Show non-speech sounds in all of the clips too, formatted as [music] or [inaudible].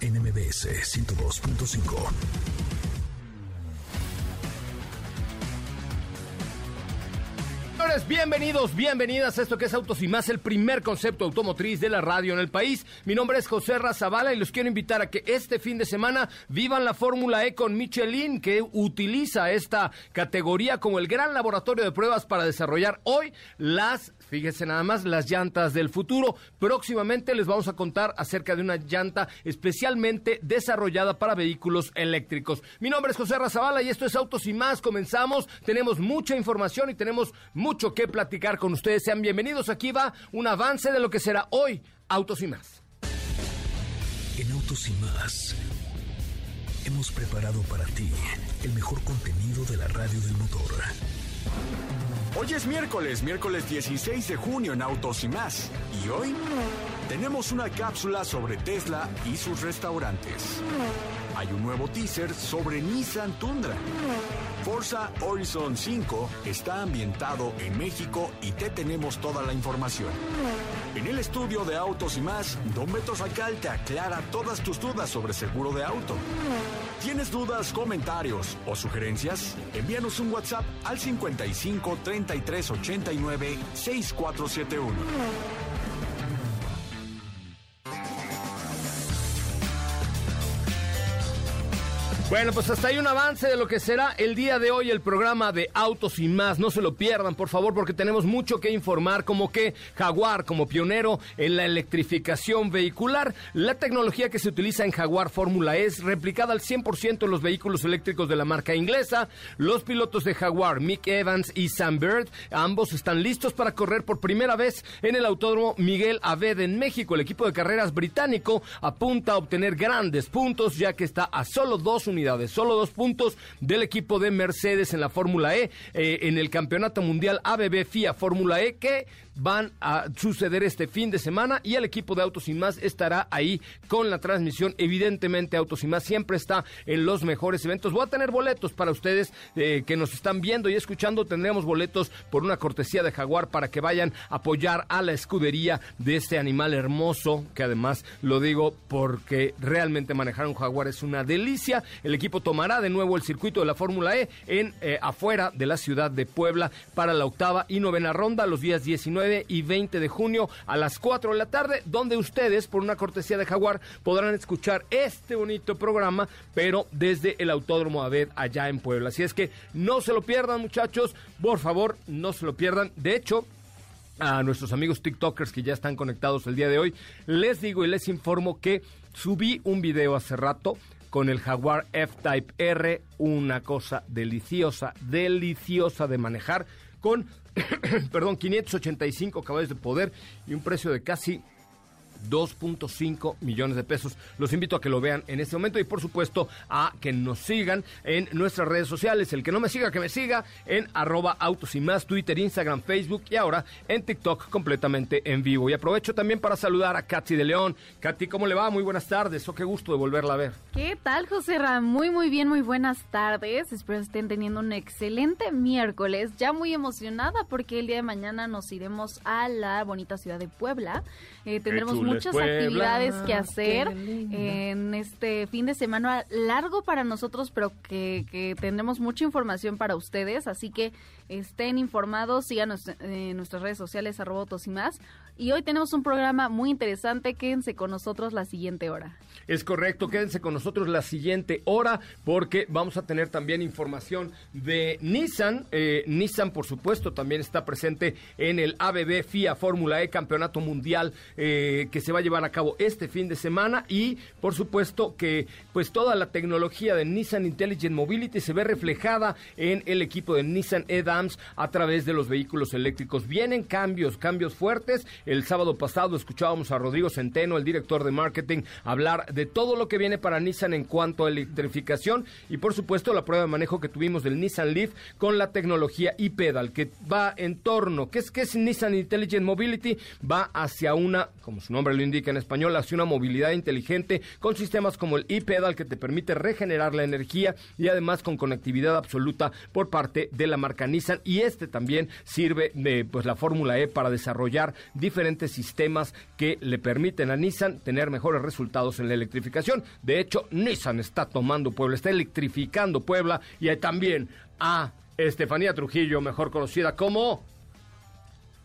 NMBS 102.5. Bienvenidos, bienvenidas a esto que es Autos y Más, el primer concepto automotriz de la radio en el país. Mi nombre es José Razabala y los quiero invitar a que este fin de semana vivan la Fórmula E con Michelin, que utiliza esta categoría como el gran laboratorio de pruebas para desarrollar hoy las Fíjense nada más, las llantas del futuro. Próximamente les vamos a contar acerca de una llanta especialmente desarrollada para vehículos eléctricos. Mi nombre es José Razabala y esto es Autos y más. Comenzamos. Tenemos mucha información y tenemos que platicar con ustedes. Sean bienvenidos. Aquí va un avance de lo que será hoy Autos y más. En Autos y más hemos preparado para ti el mejor contenido de la radio del motor. Hoy es miércoles, miércoles 16 de junio en Autos y más. Y hoy tenemos una cápsula sobre Tesla y sus restaurantes. Hay un nuevo teaser sobre Nissan Tundra. Forza Horizon 5 está ambientado en México y te tenemos toda la información. En el estudio de Autos y más, Don Beto Sacal te aclara todas tus dudas sobre seguro de auto. ¿Tienes dudas, comentarios o sugerencias? Envíanos un WhatsApp al 55 33 89 6471. Bueno, pues hasta ahí un avance de lo que será el día de hoy el programa de Autos y más. No se lo pierdan, por favor, porque tenemos mucho que informar, como que Jaguar, como pionero en la electrificación vehicular, la tecnología que se utiliza en Jaguar Fórmula E es replicada al 100% en los vehículos eléctricos de la marca inglesa. Los pilotos de Jaguar, Mick Evans y Sam Bird, ambos están listos para correr por primera vez en el Autódromo Miguel Aved en México. El equipo de carreras británico apunta a obtener grandes puntos, ya que está a solo dos solo dos puntos del equipo de Mercedes en la Fórmula E, eh, en el Campeonato Mundial ABB FIA Fórmula E, que van a suceder este fin de semana y el equipo de Autos y Más estará ahí con la transmisión. Evidentemente, Autos y Más siempre está en los mejores eventos. Voy a tener boletos para ustedes eh, que nos están viendo y escuchando. Tendremos boletos por una cortesía de Jaguar para que vayan a apoyar a la escudería de este animal hermoso, que además lo digo porque realmente manejar un Jaguar es una delicia. El equipo tomará de nuevo el circuito de la Fórmula E en eh, afuera de la ciudad de Puebla para la octava y novena ronda los días 19 y 20 de junio a las 4 de la tarde, donde ustedes, por una cortesía de Jaguar, podrán escuchar este bonito programa, pero desde el Autódromo Aved allá en Puebla. Así es que no se lo pierdan, muchachos, por favor, no se lo pierdan. De hecho, a nuestros amigos TikTokers que ya están conectados el día de hoy, les digo y les informo que subí un video hace rato con el Jaguar F-Type R, una cosa deliciosa, deliciosa de manejar, con, [coughs] perdón, 585 caballos de poder y un precio de casi 2.5 millones de pesos. Los invito a que lo vean en este momento y por supuesto a que nos sigan en nuestras redes sociales. El que no me siga, que me siga en arroba autos y más, Twitter, Instagram, Facebook y ahora en TikTok completamente en vivo. Y aprovecho también para saludar a Katy de León. Katy, ¿cómo le va? Muy buenas tardes. O oh, qué gusto de volverla a ver. ¿Qué tal, José Ra? Muy, muy bien, muy buenas tardes. Espero estén teniendo un excelente miércoles. Ya muy emocionada porque el día de mañana nos iremos a la bonita ciudad de Puebla. Eh, tendremos mucho muchas Puebla, actividades que hacer qué linda. en este fin de semana largo para nosotros, pero que, que tendremos mucha información para ustedes, así que estén informados, síganos en nuestras redes sociales, arroba autos y más. Y hoy tenemos un programa muy interesante, quédense con nosotros la siguiente hora. Es correcto, quédense con nosotros la siguiente hora porque vamos a tener también información de Nissan. Eh, Nissan, por supuesto, también está presente en el ABB FIA Fórmula E Campeonato Mundial eh, que se va a llevar a cabo este fin de semana y, por supuesto, que pues toda la tecnología de Nissan Intelligent Mobility se ve reflejada en el equipo de Nissan EDAMS a través de los vehículos eléctricos. Vienen cambios, cambios fuertes. El sábado pasado escuchábamos a Rodrigo Centeno, el director de marketing, hablar de todo lo que viene para Nissan en cuanto a electrificación y por supuesto la prueba de manejo que tuvimos del Nissan Leaf con la tecnología e-pedal que va en torno, ¿qué es, qué es Nissan Intelligent Mobility? Va hacia una, como su nombre lo indica en español, hacia una movilidad inteligente con sistemas como el e-pedal que te permite regenerar la energía y además con conectividad absoluta por parte de la marca Nissan y este también sirve de pues la Fórmula E para desarrollar diferentes sistemas que le permiten a Nissan tener mejores resultados en la electrificación. De hecho, Nissan está tomando Puebla, está electrificando Puebla y hay también a Estefanía Trujillo, mejor conocida como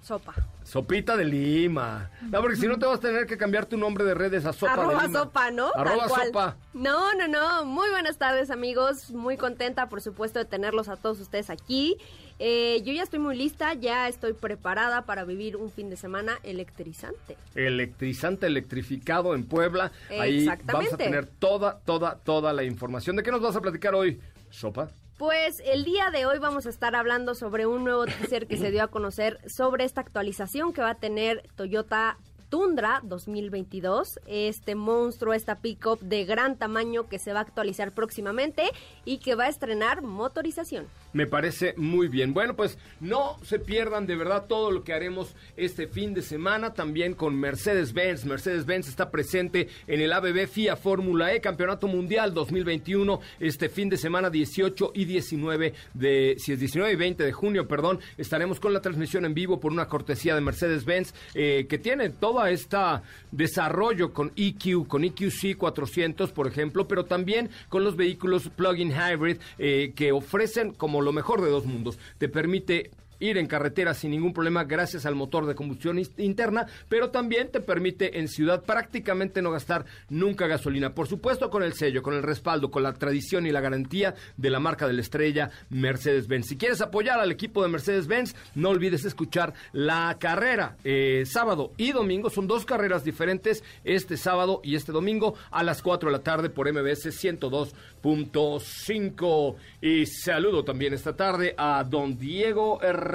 Sopa. Sopita de Lima. No, porque si no te vas a tener que cambiar tu nombre de redes a Sopa Arroba de Lima. sopa, ¿no? Arroba sopa. No, no, no. Muy buenas tardes, amigos. Muy contenta, por supuesto, de tenerlos a todos ustedes aquí. Eh, yo ya estoy muy lista, ya estoy preparada para vivir un fin de semana electrizante. Electrizante electrificado en Puebla. Ahí vamos a tener toda, toda, toda la información. ¿De qué nos vas a platicar hoy, Sopa? Pues el día de hoy vamos a estar hablando sobre un nuevo teaser que se dio a conocer sobre esta actualización que va a tener Toyota Tundra 2022, este monstruo, esta pickup de gran tamaño que se va a actualizar próximamente y que va a estrenar motorización. Me parece muy bien. Bueno, pues no se pierdan de verdad todo lo que haremos este fin de semana también con Mercedes-Benz. Mercedes-Benz está presente en el ABB FIA Fórmula E Campeonato Mundial 2021 este fin de semana 18 y 19 de si es 19 y 20 de junio, perdón, estaremos con la transmisión en vivo por una cortesía de Mercedes-Benz eh, que tiene toda esta desarrollo con EQ, con EQC 400, por ejemplo, pero también con los vehículos plug-in hybrid eh, que ofrecen como lo mejor de dos mundos. Te permite ir en carretera sin ningún problema gracias al motor de combustión interna, pero también te permite en ciudad prácticamente no gastar nunca gasolina. Por supuesto con el sello, con el respaldo, con la tradición y la garantía de la marca de la estrella Mercedes-Benz. Si quieres apoyar al equipo de Mercedes-Benz, no olvides escuchar la carrera eh, sábado y domingo. Son dos carreras diferentes, este sábado y este domingo a las 4 de la tarde por MBS 102.5. Y saludo también esta tarde a don Diego Hernández.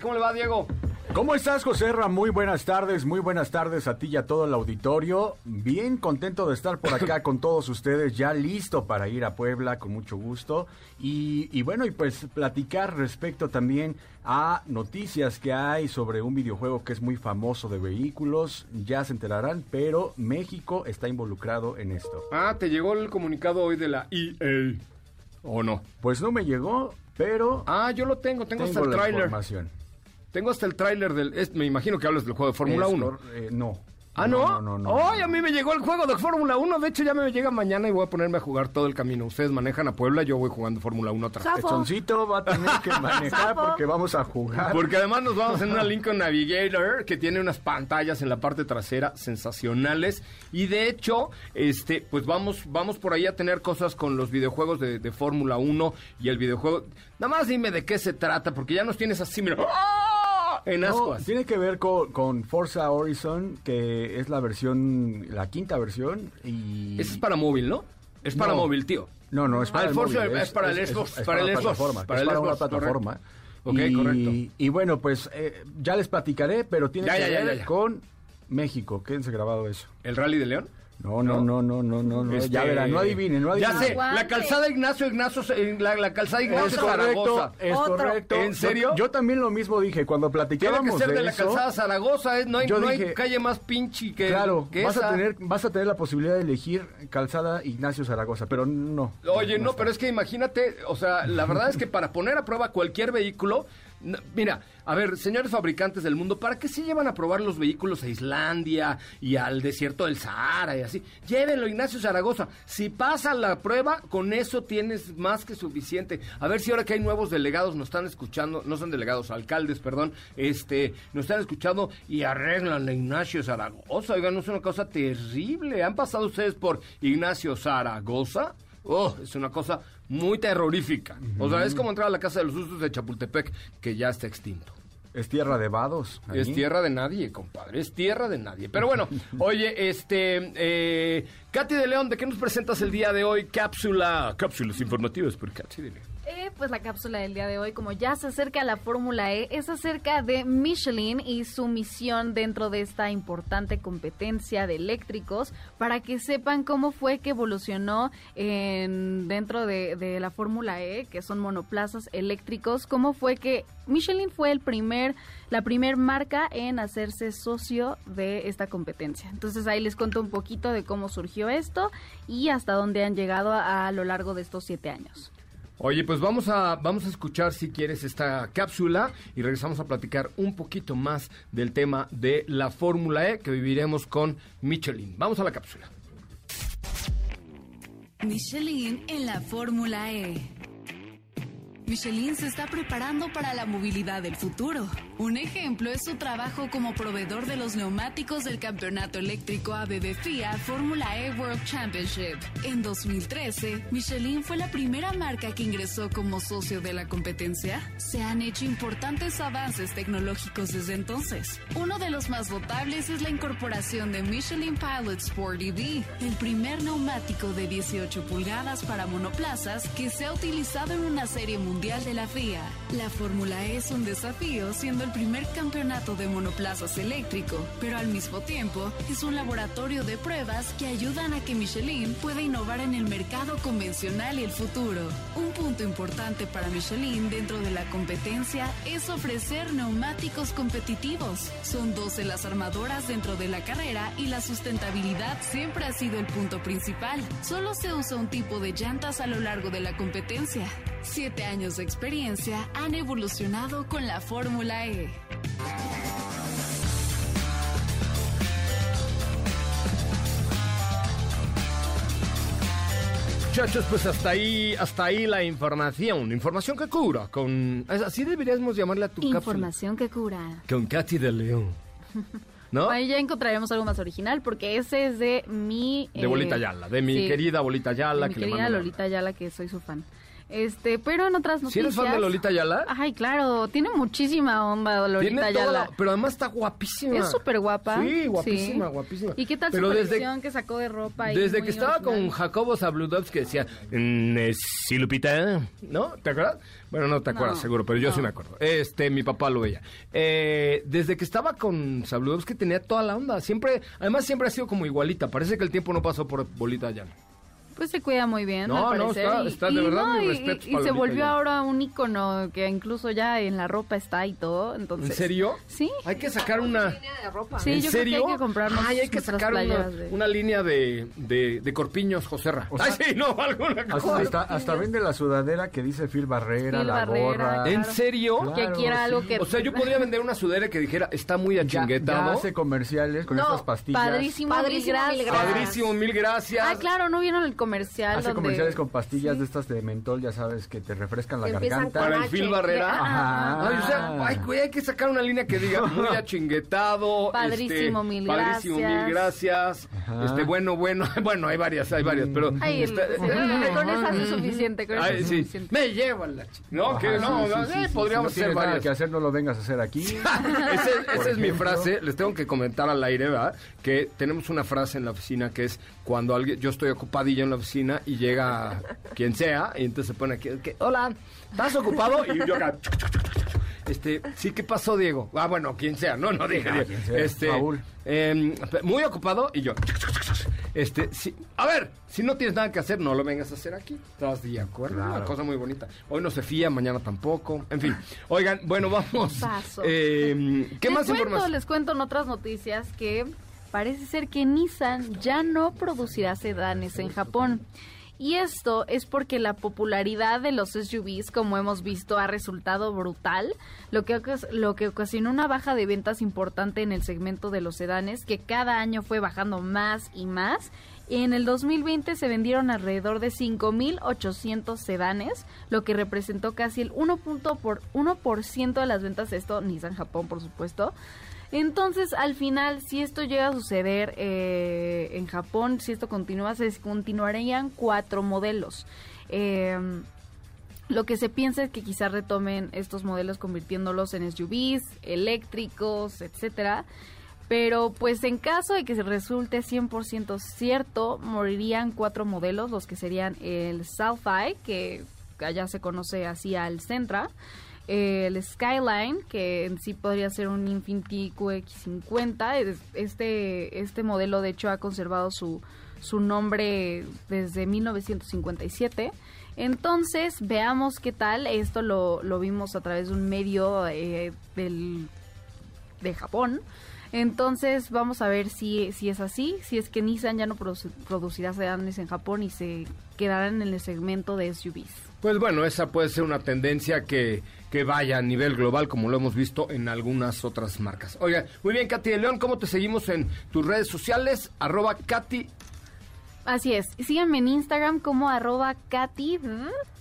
¿Cómo le va, Diego? ¿Cómo estás, José Ra? Muy buenas tardes, muy buenas tardes a ti y a todo el auditorio. Bien contento de estar por acá [coughs] con todos ustedes, ya listo para ir a Puebla, con mucho gusto. Y, y bueno, y pues platicar respecto también a noticias que hay sobre un videojuego que es muy famoso de vehículos. Ya se enterarán, pero México está involucrado en esto. Ah, te llegó el comunicado hoy de la EA. ¿O no? Pues no me llegó, pero Ah, yo lo tengo, tengo, hasta el tráiler. Tengo hasta el tráiler del... es- me imagino que hablas del juego de Fórmula Es 1. cor- eh, no. Ah, ¿no? No, no, no. ¡Ay, a mí me llegó el juego de Fórmula 1! De hecho, ya me llega mañana y voy a ponerme a jugar todo el camino. Ustedes manejan a Puebla, yo voy jugando Fórmula 1 atrás. Zafo. Choncito va a tener que [laughs] manejar porque vamos a jugar. Porque además nos vamos en una Lincoln Navigator que tiene unas pantallas en la parte trasera sensacionales. Y de hecho, este, pues vamos, vamos por ahí a tener cosas con los videojuegos de, de Fórmula 1 y el videojuego. Nada más dime de qué se trata, porque ya nos tienes así, mira. ¡Ah! En No, ascuas. tiene que ver con, con Forza Horizon, que es la versión, la quinta versión. Y... Ese es para móvil, ¿no? Es para No. móvil, tío. No, no, es Ah, para el el Forza móvil, es para el Xbox, para el una Xbox, plataforma, para es el para una Xbox, plataforma. Ok, y, correcto. Y bueno, pues eh, ya les platicaré, pero tiene Ya, que ya, ver ya. con México. Quédense grabado eso. ¿El Rally de León? No, no, no, no, no, no, no, Este, ya verán, no adivinen, no Ya adivinen. sé, Aguante. la calzada Ignacio Ignacio, la, la calzada Ignacio Es correcto, Zaragoza. es Otro. correcto. ¿En serio? Yo, yo también lo mismo dije cuando Tiene platicábamos que ser de, la eso, calzada Zaragoza, eh, no, hay, yo no hay calle más pinche que, Claro, que vas esa. a tener vas a tener la posibilidad de elegir calzada Ignacio Zaragoza, pero no. Oye, no, está. pero es que imagínate, o sea, la verdad es que para poner a prueba cualquier vehículo, No, mira, a ver, señores fabricantes del mundo, ¿para qué se llevan a probar los vehículos a Islandia y al desierto del Sahara y así? Llévenlo, Ignacio Zaragoza. Si pasa la prueba, con eso tienes más que suficiente. A ver si ahora que hay nuevos delegados nos están escuchando, no son delegados, alcaldes, perdón, este, nos están escuchando y arreglan a Ignacio Zaragoza. Oigan, no es una cosa terrible. ¿Han pasado ustedes por Ignacio Zaragoza? Oh, es una cosa muy terrorífica. O sea, es como entrar a la casa de los usos de Chapultepec, que ya está extinto. Es tierra de vados. ahí. Es tierra de nadie, compadre. Es tierra de nadie. Pero bueno, [laughs] oye, este. Eh, Katy de León, ¿de qué nos presentas el día de hoy? Cápsula. Cápsulas informativas por Katy de León. Eh, pues la cápsula del día de hoy, como ya se acerca la Fórmula E, es acerca de Michelin y su misión dentro de esta importante competencia de eléctricos, para que sepan cómo fue que evolucionó en, dentro de, la Fórmula E, que son monoplazas eléctricos, cómo fue que Michelin fue el primer, la primer marca en hacerse socio de esta competencia. Entonces ahí les cuento un poquito de cómo surgió esto y hasta dónde han llegado a, a lo largo de estos siete años. Oye, pues vamos a, vamos a escuchar si quieres esta cápsula y regresamos a platicar un poquito más del tema de la Fórmula E que viviremos con Michelin. Vamos a la cápsula. Michelin en la Fórmula E. Michelin se está preparando para la movilidad del futuro. Un ejemplo es su trabajo como proveedor de los neumáticos del campeonato eléctrico ABB FIA Fórmula E World Championship. En 2013, Michelin fue la primera marca que ingresó como socio de la competencia. Se han hecho importantes avances tecnológicos desde entonces. Uno de los más notables es la incorporación de Michelin Pilot Sport EV, el primer neumático de 18 pulgadas para monoplazas que se ha utilizado en una serie mundial de la FIA. La Fórmula E es un desafío, siendo el primer campeonato de monoplazas eléctrico, pero al mismo tiempo es un laboratorio de pruebas que ayudan a que Michelin pueda innovar en el mercado convencional y el futuro. Un punto importante para Michelin dentro de la competencia es ofrecer neumáticos competitivos. Son 12 las armadoras dentro de la carrera y la sustentabilidad siempre ha sido el punto principal. Solo se usa un tipo de llantas a lo largo de la competencia. Siete años de experiencia han evolucionado con la Fórmula E. Muchachos, pues hasta ahí, hasta ahí la información. Información que cura. Con, así deberíamos llamarle a tu cápsula. Información que cura. Con Katy de León. [laughs] ¿No? Ahí ya encontraremos algo más original porque ese es de mi... De eh, Bolita Yala, de mi sí, querida Bolita Yala. de mi que le querida mando un Lolita Yala, que soy su fan. Este, pero en otras ¿Si noticias... eres fan de Lolita Yala? Ay, claro, tiene muchísima onda Lolita Tiene toda Yala. la- pero además está guapísima. Es súper guapa. Sí, guapísima, Sí. guapísima. ¿Y qué tal pero su desde, que sacó de ropa? desde que estaba con? Jacobo Zabludovsky que decía, "Mm, eh, sí, Lupita, ¿no? ¿Te acuerdas? Bueno, no te acuerdas No, seguro, pero yo sí me acuerdo. Este, mi papá lo veía. Eh, desde que estaba con Zabludovsky tenía toda la onda. Siempre, además siempre ha sido como igualita. Parece que el tiempo no pasó por Bolita Yala. Pues se cuida muy bien, No, al no, está- y- de y verdad no, mis y- respetos y, para se volvió ahora un ícono que incluso ya en la ropa está y todo, entonces... ¿En serio? Sí. Hay que sacar una... de ropa. Sí, ¿En yo serio? creo que hay que comprarnos Ay, hay que sacar una, de- una línea de, de, de corpiños, Joserra. O sea- Ay, sí, no, alguna cosa. Hasta, hasta, hasta vende la sudadera que dice Phil Barrera, Phil la Barrera, gorra. ¿En serio? Claro, que quiera algo sí. que... O sea, yo podría vender una sudadera que dijera, está muy Ya, ya achinguetado. hace comerciales con No, estas pastillas. Padrísimo, Padrísimo, mil mil gracias. Padrísimo, mil gracias. Ah, claro, ¿no vieron el comercial Hace donde... comerciales con pastillas de estas de mentol, ya sabes, que te refrescan la garganta. Para el. Phil Barrera. Ajá. Ay, o sea, ay, güey, hay que sacar una línea que diga muy [laughs] achinguetado. Padrísimo, este, mil Padrísimo, gracias. mil gracias. Ajá. Este, bueno, bueno, [laughs] bueno, hay varias, hay varias, pero... Ay, está- sí, con eso es suficiente, con eso Ay, es sí. suficiente. Me llevan la chica. No, Ajá, que no, sí, no, sí, eh, sí, sí. podríamos si no hacer varias. que hacer, no lo vengas a hacer aquí. [laughs] Ese- esa es mi frase, les tengo que comentar al aire, ¿verdad? Que tenemos una frase en la oficina que es cuando alguien, yo estoy ocupadillo en la oficina y llega quien sea, y entonces se pone aquí, que, hola, ¿estás ocupado? Y yo acá, este, sí, ¿qué pasó, Diego? Ah, bueno, quien sea, no, no dije, Diego. este, Raúl. em, muy ocupado y yo, este, sí, a ver, si no tienes nada que hacer, no lo vengas a hacer aquí, ¿estás de acuerdo? Claro. Una cosa muy bonita. Hoy no se fía, mañana tampoco, en fin. Oigan, bueno, vamos. Paso. Em, ¿Qué les más cuento, información? Les cuento en otras noticias que parece ser que Nissan ya no producirá sedanes en Japón. Y esto es porque la popularidad de los SUVs, como hemos visto, ha resultado brutal, lo que, lo que ocasionó una baja de ventas importante en el segmento de los sedanes, que cada año fue bajando más y más. En el 2020 se vendieron alrededor de 5.800 sedanes, lo que representó casi el 1%, por, 1 de las ventas de esto, Nissan Japón por supuesto. Entonces, al final, si esto llega a suceder eh, en Japón, si esto continúa, se continuarían cuatro modelos. Em, lo que se piensa es que quizás retomen estos modelos convirtiéndolos en SUVs, eléctricos, etcétera. Pero pues en caso de que se resulte 100% cierto, morirían cuatro modelos, los que serían el Southeye, que allá se conoce así al Centra, el Skyline, que en sí podría ser un Infiniti QX50. Este, este modelo, de hecho, ha conservado su, su nombre desde 1957. Entonces, veamos qué tal. Esto lo, lo vimos a través de un medio eh, del, de Japón. Entonces, vamos a ver si, si es así, si es que Nissan ya no producirá sedanes en Japón y se quedarán en el segmento de SUVs. Pues bueno, esa puede ser una tendencia que, que vaya a nivel global, como lo hemos visto en algunas otras marcas. Oiga, muy bien, Katy de León, ¿cómo te seguimos en tus redes sociales? Arroba Katy. Así es, síganme en Instagram como arroba Katy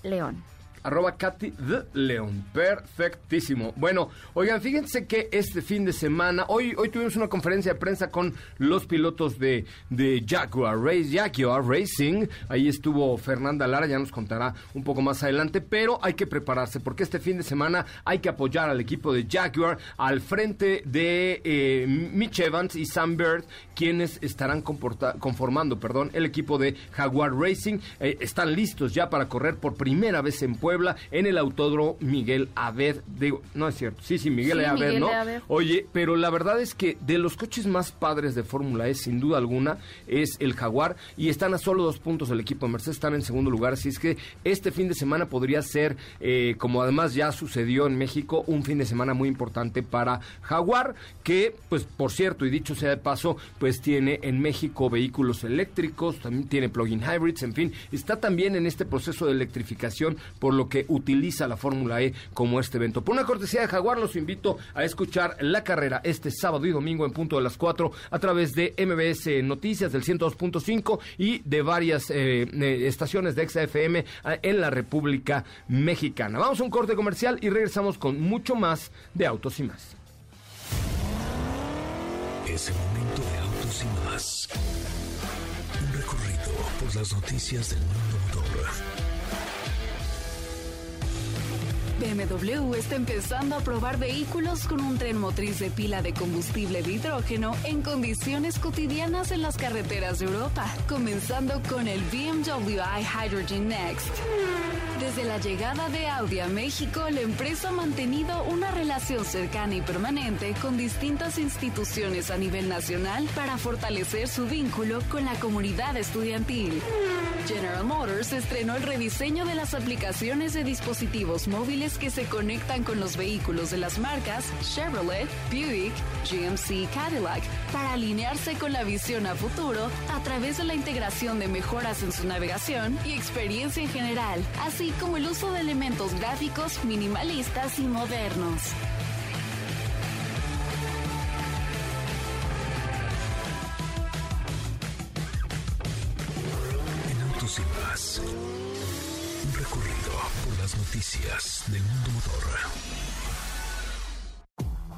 León arroba Katy de León. Perfectísimo. Bueno, oigan, fíjense que este fin de semana, hoy, hoy tuvimos una conferencia de prensa con los pilotos de, de Jaguar, Race, Jaguar Racing. Ahí estuvo Fernanda Lara, ya nos contará un poco más adelante, pero hay que prepararse porque este fin de semana hay que apoyar al equipo de Jaguar al frente de eh, Mitch Evans y Sam Bird, quienes estarán conformando perdón, el equipo de Jaguar Racing. Eh, están listos ya para correr por primera vez en Puebla en el Autódromo Miguel Abed. Digo, no es cierto. Sí, sí, Miguel, Abed, ¿no? Oye, pero la verdad es que de los coches más padres de Fórmula E, sin duda alguna, es el Jaguar y están a solo dos puntos el equipo de Mercedes, están en segundo lugar. Así es que este fin de semana podría ser, eh, como además ya sucedió en México, un fin de semana muy importante para Jaguar, que, pues, por cierto, y dicho sea de paso, pues tiene en México vehículos eléctricos, también tiene plug-in hybrids, en fin, está también en este proceso de electrificación, por lo que utiliza la Fórmula E como este evento. Por una cortesía de Jaguar, los invito a escuchar la carrera este sábado y domingo en punto de las 4 a través de MBS Noticias del 102.5 y de varias eh, eh, estaciones de XFM eh, en la República Mexicana. Vamos a un corte comercial y regresamos con mucho más de Autos y Más. Es el momento de Autos y Más. Un recorrido por las noticias del mundo motor BMW está empezando a probar vehículos con un tren motriz de pila de combustible de hidrógeno en condiciones cotidianas en las carreteras de Europa, comenzando con el BMW i Hydrogen Next. Desde la llegada de Audi a México, la empresa ha mantenido una relación cercana y permanente con distintas instituciones a nivel nacional para fortalecer su vínculo con la comunidad estudiantil. General Motors estrenó el rediseño de las aplicaciones de dispositivos móviles que se conectan con los vehículos de las marcas Chevrolet, Buick, GMC, Cadillac para alinearse con la visión a futuro a través de la integración de mejoras en su navegación y experiencia en general, así como el uso de elementos gráficos minimalistas y modernos. Recorrido por las noticias del mundo motor.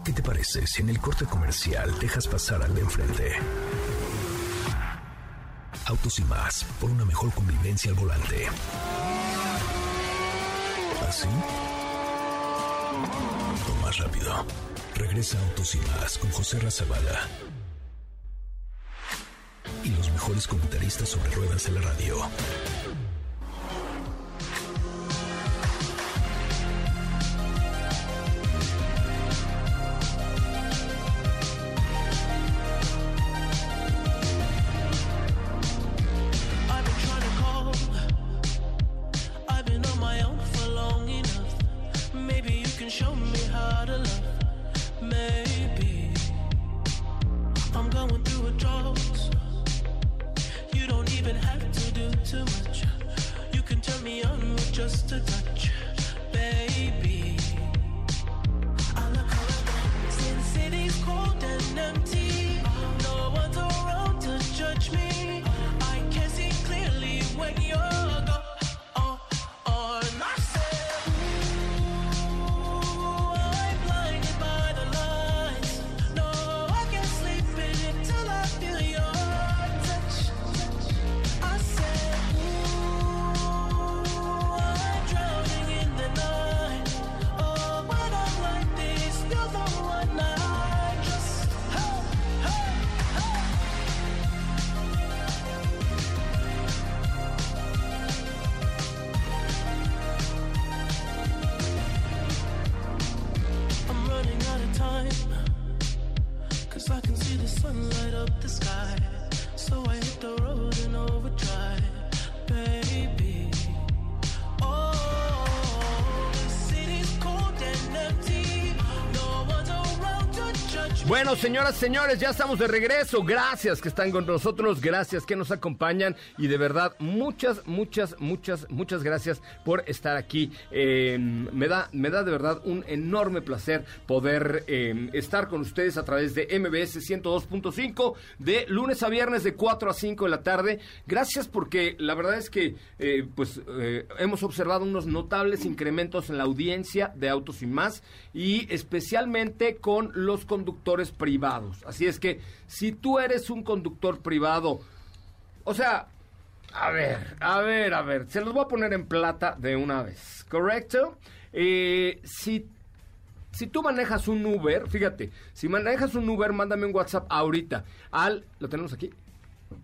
¿Qué te parece si en el corte comercial dejas pasar al de enfrente? Autos y más, por una mejor convivencia al volante. ¿Así? O más rápido. Regresa Autos y más con José Razabala. Y los mejores comentaristas sobre ruedas de la radio. Bueno, señoras, señores, ya estamos de regreso. Gracias que están con nosotros, gracias que nos acompañan y de verdad muchas, muchas, muchas, muchas gracias por estar aquí. Eh, me da, me da de verdad un enorme placer poder eh, estar con ustedes a través de MBS 102.5 de lunes a viernes de 4 a 5 de la tarde. Gracias porque la verdad es que eh, pues eh, hemos observado unos notables incrementos en la audiencia de Autos y más y especialmente con los conductores privados. Así es que si tú eres un conductor privado, o sea, a ver, a ver, a ver, se los voy a poner en plata de una vez, ¿correcto? Eh, si si tú manejas un Uber, fíjate, si manejas un Uber, mándame un WhatsApp ahorita al, ¿lo tenemos aquí?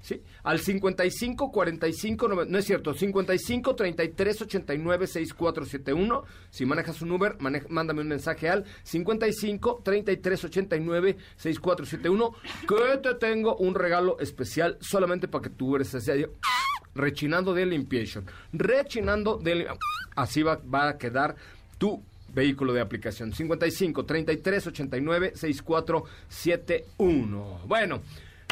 ¿Sí? Al 55 45 9, no es cierto, 55 33 89 6471. Si manejas un Uber, manej, mándame un mensaje al 55 33 89 6471 que te tengo un regalo especial solamente para que tu Uber esté ahí rechinando de limpiation. Rechinando de así va, va a quedar tu vehículo de aplicación 55 33 89 6471. Bueno,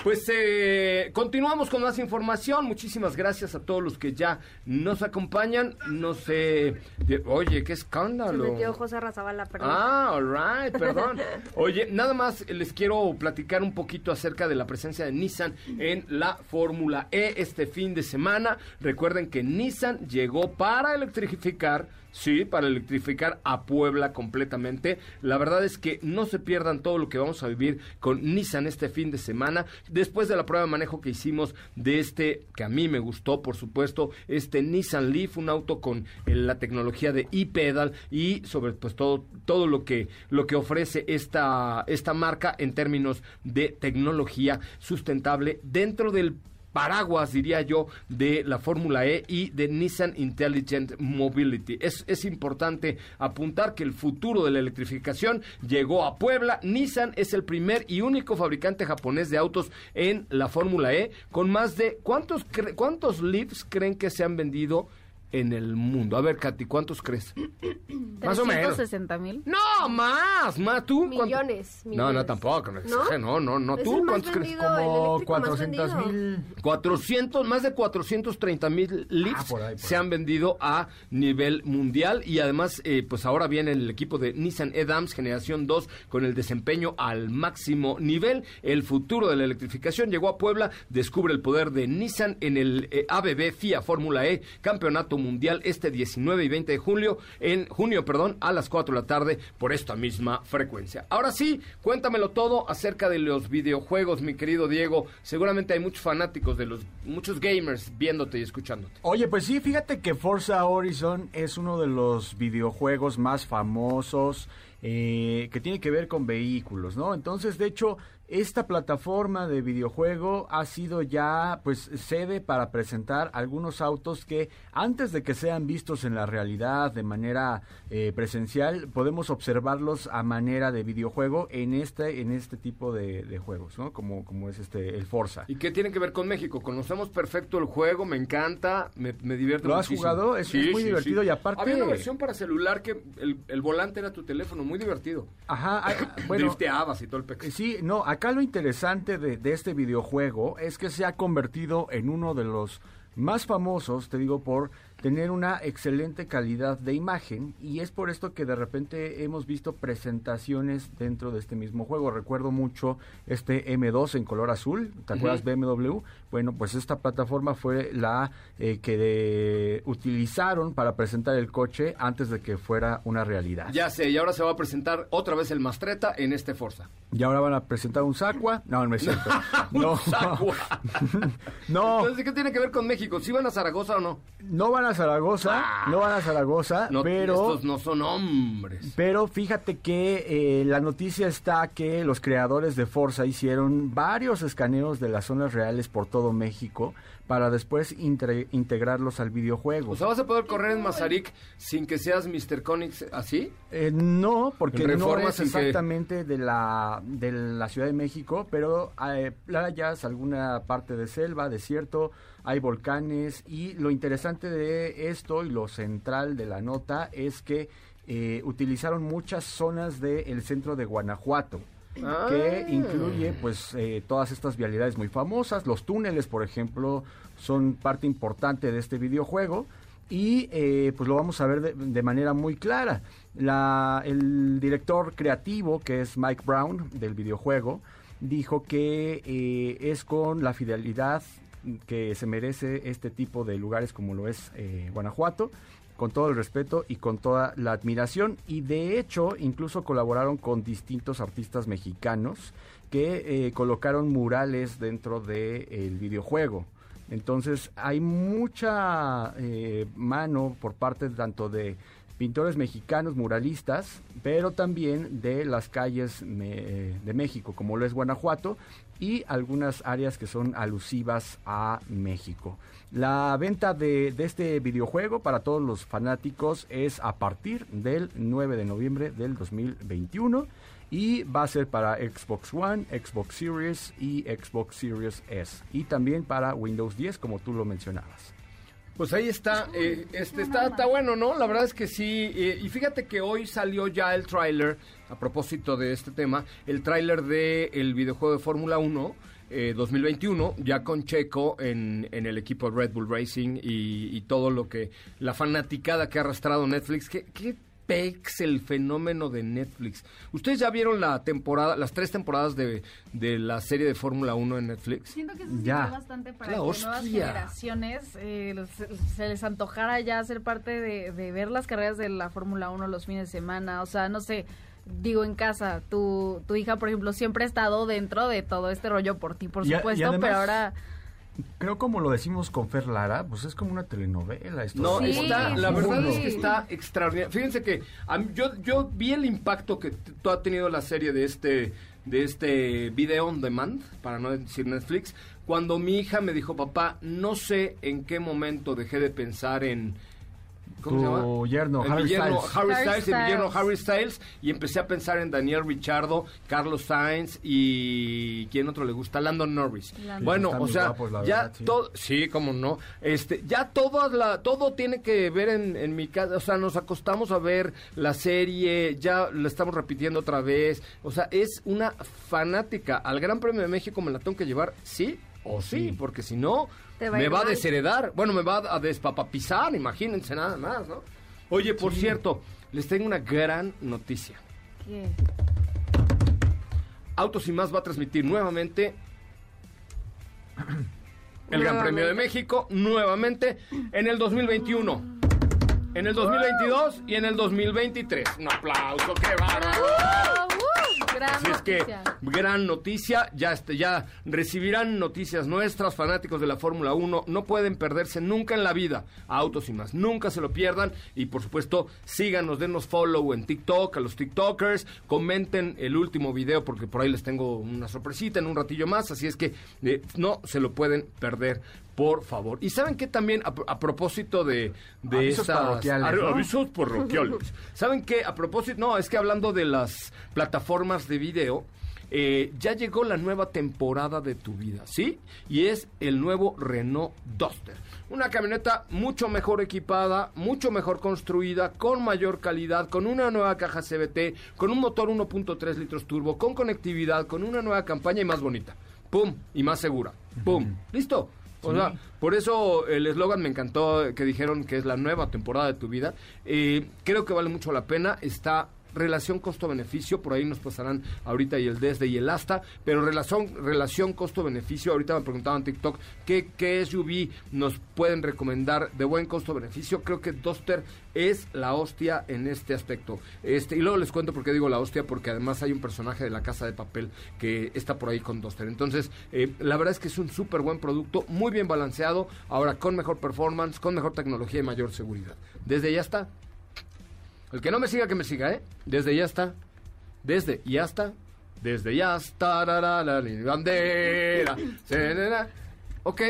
pues eh, continuamos con más información. Muchísimas gracias a todos los que ya nos acompañan. No sé. de- oye, qué escándalo. Se metió José Razabala, perdón. Ah, all right, perdón. [laughs] Oye, nada más les quiero platicar un poquito acerca de la presencia de Nissan en la Fórmula E este fin de semana. Recuerden que Nissan llegó para electrificar. Sí, para electrificar a Puebla completamente. La verdad es que no se pierdan todo lo que vamos a vivir con Nissan este fin de semana. Después de la prueba de manejo que hicimos de este, que a mí me gustó, por supuesto, este Nissan Leaf, un auto con eh, la tecnología de e-pedal y sobre pues todo, todo lo que, lo que ofrece esta, esta marca en términos de tecnología sustentable dentro del paraguas, diría yo, de la Fórmula E y de Nissan Intelligent Mobility. Es, es importante apuntar que el futuro de la electrificación llegó a Puebla. Nissan es el primer y único fabricante japonés de autos en la Fórmula E, con más de... ¿Cuántos, cuántos Leafs creen que se han vendido en el mundo? A ver, Katy, ¿cuántos crees? [clears throat] Más o menos. 360 mil. No, más, más tú. Millones, No, no, tampoco. No, ¿No? no, no, ¿Tú cuántos crees? vendido, Como eléctrico más 400 vendido. mil. 400, más de 430 mil Leafs Ah, por ahí, por se ahí. han vendido a nivel mundial y además eh, pues ahora viene el equipo de Nissan Edams generación 2 con el desempeño al máximo nivel. El futuro de la electrificación llegó a Puebla, descubre el poder de Nissan en el eh, ABB FIA Fórmula E Campeonato Mundial este 19 y 20 de julio en junio, perdón, a las 4 de la tarde por esta misma frecuencia. Ahora sí, cuéntamelo todo acerca de los videojuegos, mi querido Diego. Seguramente hay muchos fanáticos de los muchos gamers viéndote y escuchándote. Oye, pues sí, fíjate que Forza Horizon es uno de los videojuegos más famosos eh, que tiene que ver con vehículos, ¿no? Entonces, de hecho, esta plataforma de videojuego ha sido ya, pues, sede para presentar algunos autos que antes de que sean vistos en la realidad de manera eh, presencial, podemos observarlos a manera de videojuego en este, en este tipo de, de juegos, ¿no? Como, como es este, el Forza. ¿Y qué tiene que ver con México? Conocemos perfecto el juego, me encanta, me, me divierte ¿Lo has muchísimo. jugado? Es- es muy divertido y aparte- Había una versión para celular que el, el volante era tu teléfono, muy divertido. Ajá, ah, bueno, Drifteabas y todo el pex. Sí, no, acá lo interesante de, este videojuego es que se ha convertido en uno de los más famosos, te digo, por tener una excelente calidad de imagen y es por esto que de repente hemos visto presentaciones dentro de este mismo juego. Recuerdo mucho este M2 en color azul, ¿te acuerdas BMW? Bueno, pues esta plataforma fue la eh, que de- utilizaron para presentar el coche antes de que fuera una realidad. Ya sé, y ahora se va a presentar otra vez el Mastreta en este Forza. Y ahora van a presentar un Sacua. No, no es cierto. [laughs] No, Sacua. [laughs] no, Entonces, ¿qué tiene que ver con México? ¿Sí van a Zaragoza o no? no van a Zaragoza, no van a Zaragoza, Ah. No, pero... estos no son hombres. Pero fíjate que eh, la noticia está que los creadores de Forza hicieron varios escaneos de las zonas reales por todo México para después integrarlos al videojuego. O sea, ¿vas a poder correr en Mazarik sin que seas Mr. Conix así? Eh, no, porque no es que- exactamente de la de la Ciudad de México, pero hay playas, alguna parte de selva, desierto, hay volcanes y lo interesante de esto y lo central de la nota es que eh, utilizaron muchas zonas del centro de Guanajuato. Ah. que incluye pues eh, todas estas vialidades muy famosas. Los túneles, por ejemplo, son parte importante de este videojuego y eh, pues lo vamos a ver de, de manera muy clara. La, el director creativo, que es Mike Brown del videojuego, dijo que eh, es con la fidelidad que se merece este tipo de lugares como lo es eh, Guanajuato, con todo el respeto y con toda la admiración. Y de hecho, incluso colaboraron con distintos artistas mexicanos que eh, colocaron murales dentro del videojuego. Entonces hay mucha eh, mano por parte tanto de pintores mexicanos, muralistas, pero también de las calles me- de México, como lo es Guanajuato, y algunas áreas que son alusivas a México. La venta de este videojuego para todos los fanáticos es a partir del 9 de noviembre del 2021 y va a ser para Xbox One, Xbox Series y Xbox Series S y también para Windows 10 como tú lo mencionabas. Pues ahí está, eh, este está, está bueno, ¿no? La verdad es que sí. eh, y fíjate que hoy salió ya el tráiler, a propósito de este tema, el tráiler del el videojuego de Fórmula 1 eh, 2021, ya con Checo en, en el equipo Red Bull Racing y, y todo lo que, la fanaticada que ha arrastrado Netflix. ¿Qué, qué pex el fenómeno de Netflix? ¿Ustedes ya vieron la temporada, las tres temporadas de, de la serie de Fórmula 1 en Netflix? Siento que eso Ya. bastante para La que nuevas generaciones eh, se, se les antojara ya ser parte de, de ver las carreras de la Fórmula 1 los fines de semana. O sea, no sé, digo en casa, tu, tu hija, por ejemplo, siempre ha estado dentro de todo este rollo por ti, por Y a- y supuesto, además- pero ahora... Creo como lo decimos con Fer Lara, pues es como una telenovela. Esto No, Sí, está, la verdad sí. es que está extraordinario. Fíjense que a mí- yo, yo vi el impacto que ha tenido la serie de este, de este video on demand, para no decir Netflix, cuando mi hija me dijo, papá, no sé en qué momento dejé de pensar en... ¿Cómo Tu se llama? yerno, El Harry mi yerno Styles. Harry Harry Styles, el mi yerno Styles. Harry Styles, y empecé a pensar en Daniel Richardo, Carlos Sainz y... ¿Quién otro le gusta? Landon Norris. Landon. Bueno, o sea, guapos, ya verdad, sí. todo sí, como no. Este, ya toda la, todo tiene que ver en, en mi casa. O sea, nos acostamos a ver la serie, ya la estamos repitiendo otra vez. O sea, es una fanática. Al Gran Premio de México me la tengo que llevar, sí o sí, porque si no, va me va a desheredar. Bueno, me va a despapapizar, imagínense nada más, ¿no? Oye, por cierto, les tengo una gran noticia. ¿qué? Autos y más va a transmitir nuevamente el Gran Premio de México, nuevamente en el 2021, en el 2022 y en el 2023. Un aplauso, qué bárbaro. Gran Así es que, gran noticia, ya, este, ya recibirán noticias nuestras, fanáticos de la Fórmula 1, no pueden perderse nunca en la vida a Autos y más, nunca se lo pierdan. Y por supuesto síganos, denos follow en TikTok, a los TikTokers, comenten el último video porque por ahí les tengo una sorpresita en un ratillo más, así es que eh, no se lo pueden perder. Por favor. Y saben que también, a, a propósito de, de Avisos esas- parroquiales, ar- ¿no? avisos parroquiales. [laughs] ¿Saben qué? A propósito, no, es que hablando de las plataformas de video, eh, ya llegó la nueva temporada de tu vida, ¿sí? Y es el nuevo Renault Duster. Una camioneta mucho mejor equipada, mucho mejor construida, con mayor calidad, con una nueva caja CBT, con un motor 1.3 litros turbo, con conectividad, con una nueva campaña y más bonita. ¡Pum! Y más segura. ¡Pum! ¿Listo? O sea, por eso el eslogan me encantó que dijeron que es la nueva temporada de tu vida. Eh, creo que vale mucho la pena. Está relación costo-beneficio, por ahí nos pasarán ahorita y el desde y el hasta, pero relación, relación costo-beneficio, ahorita me preguntaban TikTok ¿qué, qué SUV nos pueden recomendar de buen costo-beneficio, creo que Duster es la hostia en este aspecto. Este, y luego les cuento por qué digo la hostia, porque además hay un personaje de la casa de papel que está por ahí con Duster. Entonces, eh, la verdad es que es un súper buen producto, muy bien balanceado, ahora con mejor performance, con mejor tecnología y mayor seguridad. Desde ya está. El que no me siga, que me siga, ¿eh? Desde ya está. Desde y hasta. Desde ya está. bandera. Ok.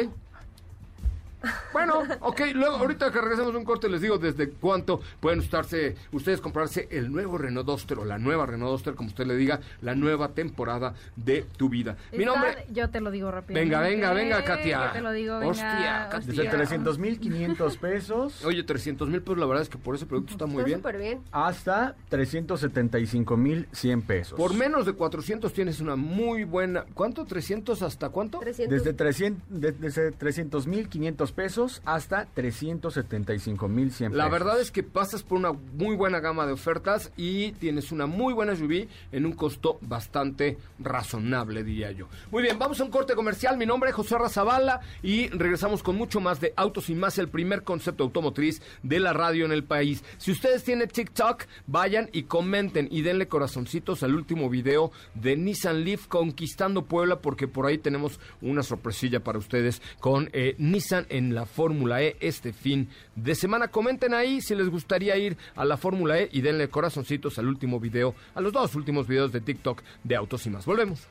Bueno, ok, luego ahorita que regresemos a un corte les digo desde cuánto pueden estarse, ustedes comprarse el nuevo Renault Duster o la nueva Renault Duster, como usted le diga, la nueva temporada de tu vida. Mi Está- nombre... Yo te lo digo rápido. Venga, venga, venga, Katia. Yo te lo digo, venga. Hostia, Katia. Desde 300 mil 500 pesos Oye, 300 mil pesos, la verdad es que por ese producto está muy Está bien. súper bien. hasta 375 mil 100 pesos. Por menos de 400 tienes una muy buena... ¿Cuánto? ¿300 hasta cuánto? 300. Desde 300 de- desde 300 mil 500 pesos hasta 375 mil 100 pesos. La verdad es que pasas por una muy buena gama de ofertas y tienes una muy buena SUV en un costo bastante razonable, diría yo. Muy bien, vamos a un corte comercial. Mi nombre es José Razabala y regresamos con mucho más de Autos y Más, el primer concepto automotriz de la radio en el país. Si ustedes tienen TikTok, vayan y comenten y denle corazoncitos al último video de Nissan Leaf conquistando Puebla porque por ahí tenemos una sorpresilla para ustedes con eh, Nissan en la Fórmula E este fin de semana. Comenten ahí si les gustaría ir a la Fórmula E y denle corazoncitos al último video, a los dos últimos videos de TikTok de Autos y Más. Volvemos.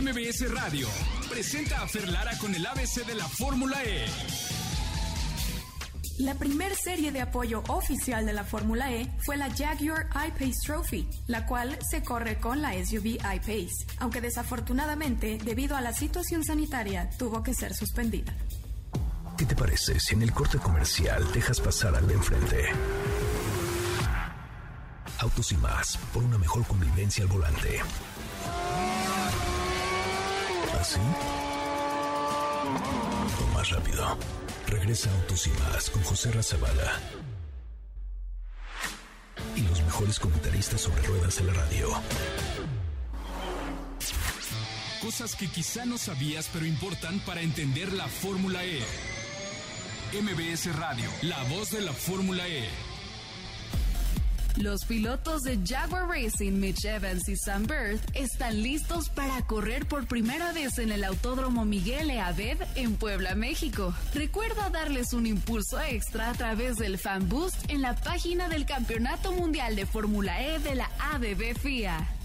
MBS Radio presenta a Ferlara con el ABC de la Fórmula E. La primer serie de apoyo oficial de la Fórmula E fue la Jaguar I-Pace Trophy, la cual se corre con la SUV I-Pace, aunque desafortunadamente, debido a la situación sanitaria, tuvo que ser suspendida. ¿Qué te parece si en el corte comercial dejas pasar al de enfrente? Autos y más, por una mejor convivencia al volante. ¿Así? O más rápido. Regresa Autos y más con José Razabala. Y los mejores comentaristas sobre ruedas de la radio. Cosas que quizá no sabías pero importan para entender la Fórmula E. MBS Radio, la voz de la Fórmula E. Los pilotos de Jaguar Racing, Mitch Evans y Sam Bird, están listos para correr por primera vez en el Autódromo Miguel E. Abed en Puebla, México. Recuerda darles un impulso extra a través del Fan Boost en la página del Campeonato Mundial de Fórmula E de la ABB FIA.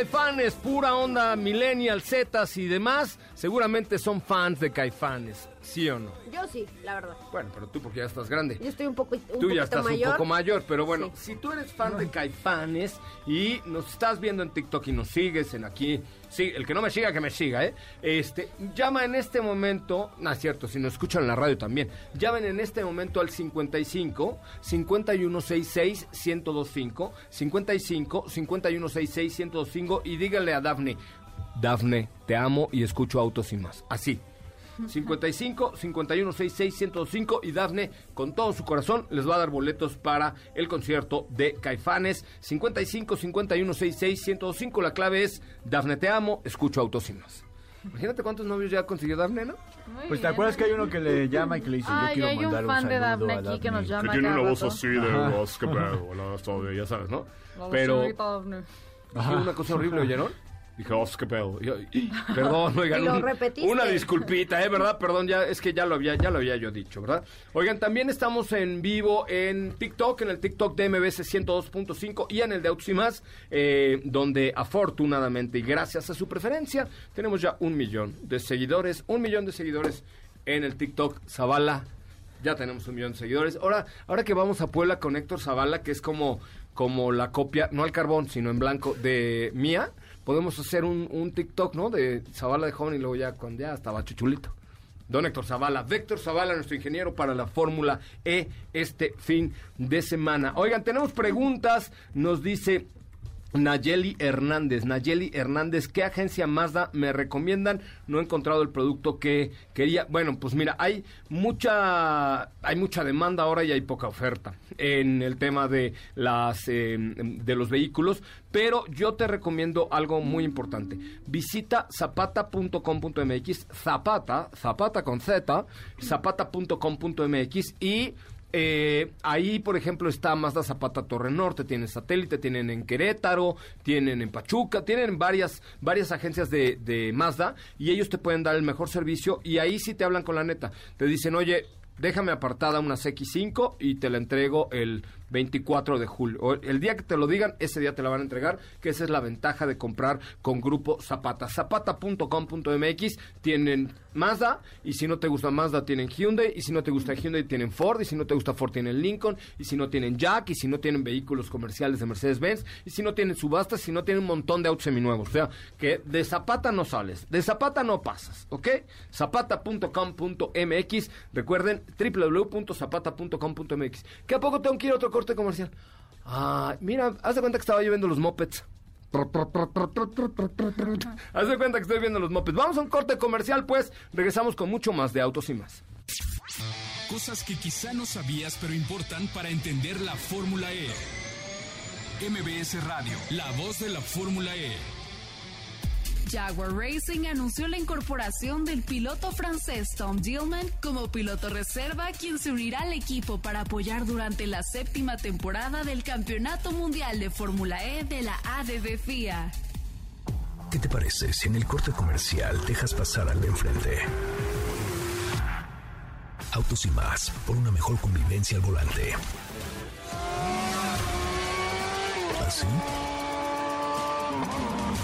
Fanaticada de Caifanes, pura onda millennial, zetas y demás, seguramente son fans de Caifanes, ¿sí o no? Yo sí, la verdad. Bueno, pero tú porque ya estás grande. Yo estoy un poco un Tú ya estás mayor. un poco mayor, pero bueno, Sí. si tú eres fan de Caifanes y nos estás viendo en TikTok y nos sigues en aquí, sí, el que no me siga, que me siga, ¿eh? Este, llama en este momento, no es cierto, si nos escuchan en la radio también, llamen en este momento al 55 5166 1025, 55 5166 1025 y dígale a Dafne, Dafne, te amo y escucho autos y más. Así. 55 51 66 105 y Dafne con todo su corazón les va a dar boletos para el concierto de Caifanes 55 51 66 105 la clave es Dafne te amo escucho autos y más imagínate cuántos novios ya consiguió Dafne ¿no? Muy Pues te bien. acuerdas que hay uno que le llama y que le dice, Ay, yo quiero hay un mandar un, fan de saludo Dafne a aquí que nos Dafne". llama cada rato. de Ajá. voz que todo ya sabes ¿no? La pero señorita Dafne. Dije una cosa horrible ¿oyeron? Dije, oh, qué pedo. Yo, Perdón, [laughs] oigan. Lo un-. Una disculpita, ¿eh? ¿Verdad? Perdón, ya, es que ya lo había, ya lo había yo dicho, ¿verdad? Oigan, también estamos en vivo en TikTok, en el TikTok de MBS 102.5 y en el de Autos y Más, eh, donde afortunadamente y gracias a su preferencia, tenemos ya un millón de seguidores, un millón de seguidores en el TikTok Zavala. Ya tenemos un millón de seguidores. Ahora, ahora que vamos a Puebla con Héctor Zavala, que es como, como la copia, no al carbón, sino en blanco, de Mía, podemos hacer un, TikTok, ¿no? De Zavala de joven y luego ya cuando ya estaba chuchulito. Don Héctor Zavala, Víctor Zavala, nuestro ingeniero para la Fórmula E este fin de semana. Oigan, tenemos preguntas, nos dice Nayeli Hernández. Nayeli Hernández, ¿qué agencia Mazda me recomiendan? No he encontrado el producto que quería. Bueno, pues mira, hay mucha, hay mucha demanda ahora y hay poca oferta en el tema de las eh, de los vehículos, pero yo te recomiendo algo muy importante. Visita zapata.com.mx, zapata, zapata con Z, zapata.com.mx y eh, ahí, por ejemplo, está Mazda Zapata Torre Norte, tienen satélite, tienen en Querétaro, tienen en Pachuca, tienen varias, varias agencias de, de Mazda y ellos te pueden dar el mejor servicio y ahí sí te hablan con la neta. Te dicen, oye, déjame apartada una X5 y te la entrego el 24 de julio. El día que te lo digan, ese día te la van a entregar, que esa es la ventaja de comprar con Grupo Zapata. Zapata.com.mx tienen Mazda, y si no te gusta Mazda tienen Hyundai, y si no te gusta Hyundai tienen Ford, y si no te gusta Ford tienen Lincoln, y si no tienen Jack, y si no tienen vehículos comerciales de Mercedes-Benz, y si no tienen subastas, si no tienen un montón de autos seminuevos. O sea, que de Zapata no sales, de Zapata no pasas, ¿ok? Zapata.com.mx, recuerden, www.zapata.com.mx. ¿Que a poco tengo que ir a otro corte comercial? Ah, mira, haz de cuenta que estaba yo viendo los mopeds. Haz de cuenta que estoy viendo los mopeds. Vamos a un corte comercial, pues. Regresamos con mucho más de autos y más. Cosas que quizá no sabías pero importan para entender la Fórmula E. MBS Radio, la voz de la Fórmula E. Jaguar Racing anunció la incorporación del piloto francés Tom Dillman como piloto reserva, quien se unirá al equipo para apoyar durante la séptima temporada del Campeonato Mundial de Fórmula E de la ADB FIA. ¿Qué te parece si en el corte comercial dejas pasar al de enfrente? Autos y más, por una mejor convivencia al volante. ¿Así?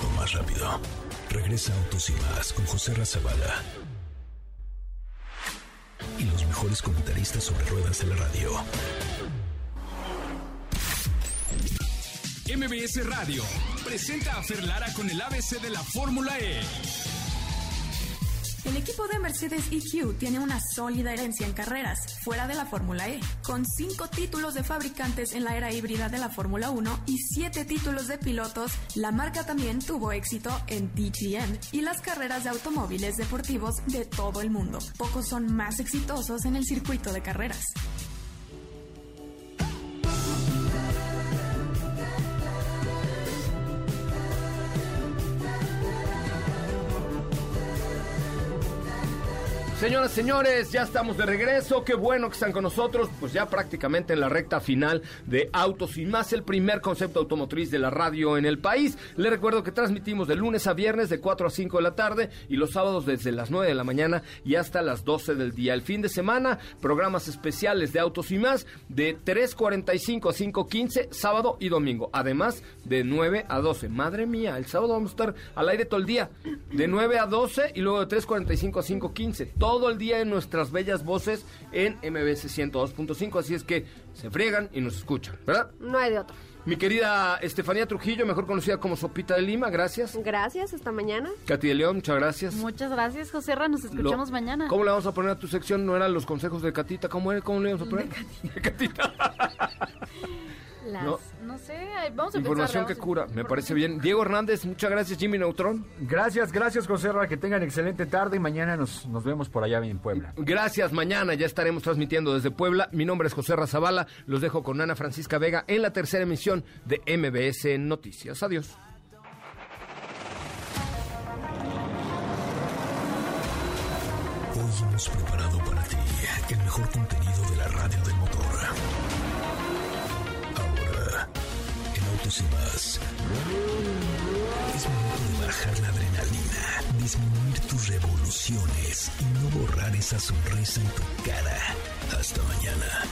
O más rápido. Regresa Autos y más con José Razabala. Y los mejores comentaristas sobre ruedas de la radio. MBS Radio presenta a Ferlara con el ABC de la Fórmula E. El equipo de Mercedes EQ tiene una sólida herencia en carreras fuera de la Fórmula E, con cinco títulos de fabricantes en la era híbrida de la Fórmula 1 y siete títulos de pilotos. La marca también tuvo éxito en DTM y las carreras de automóviles deportivos de todo el mundo. Pocos son más exitosos en el circuito de carreras. Señoras, señores, ya estamos de regreso. Qué bueno que están con nosotros. Pues ya prácticamente en la recta final de Autos y más, el primer concepto automotriz de la radio en el país. Les recuerdo que transmitimos de lunes a viernes de 4 a 5 de la tarde y los sábados desde las 9 de la mañana y hasta las 12 del día. El fin de semana, programas especiales de Autos y más de 3.45 a 5.15, sábado y domingo. Además de 9 a 12. Madre mía, el sábado vamos a estar al aire todo el día. De 9 a 12 y luego de 3.45 a 5.15 todo el día en nuestras bellas voces en MBS 102.5. Así es que se friegan y nos escuchan, ¿verdad? No hay de otro. Mi querida Estefanía Trujillo, mejor conocida como Sopita de Lima, gracias. Gracias, hasta mañana. Katy de León, muchas gracias. Muchas gracias, José Ra. Nos escuchamos Lo- mañana. ¿Cómo le vamos a poner a tu sección? ¿No eran los consejos de Catita? ¿Cómo, era? ¿Cómo le vamos a poner? Catita. [laughs] [laughs] Las- No. no. sé, vamos a Información pensar, que vamos cura, me parece bien. Diego Hernández, muchas gracias. Jimmy Neutrón. Gracias, gracias, José Ra, que tengan excelente tarde y mañana nos, nos vemos por allá en Puebla. Gracias, mañana ya estaremos transmitiendo desde Puebla. Mi nombre es José Razabala, los dejo con Ana Francisca Vega en la tercera emisión de MBS Noticias. Adiós. Hoy hemos preparado disminuir tus revoluciones y no borrar esa sonrisa en tu cara. Hasta mañana.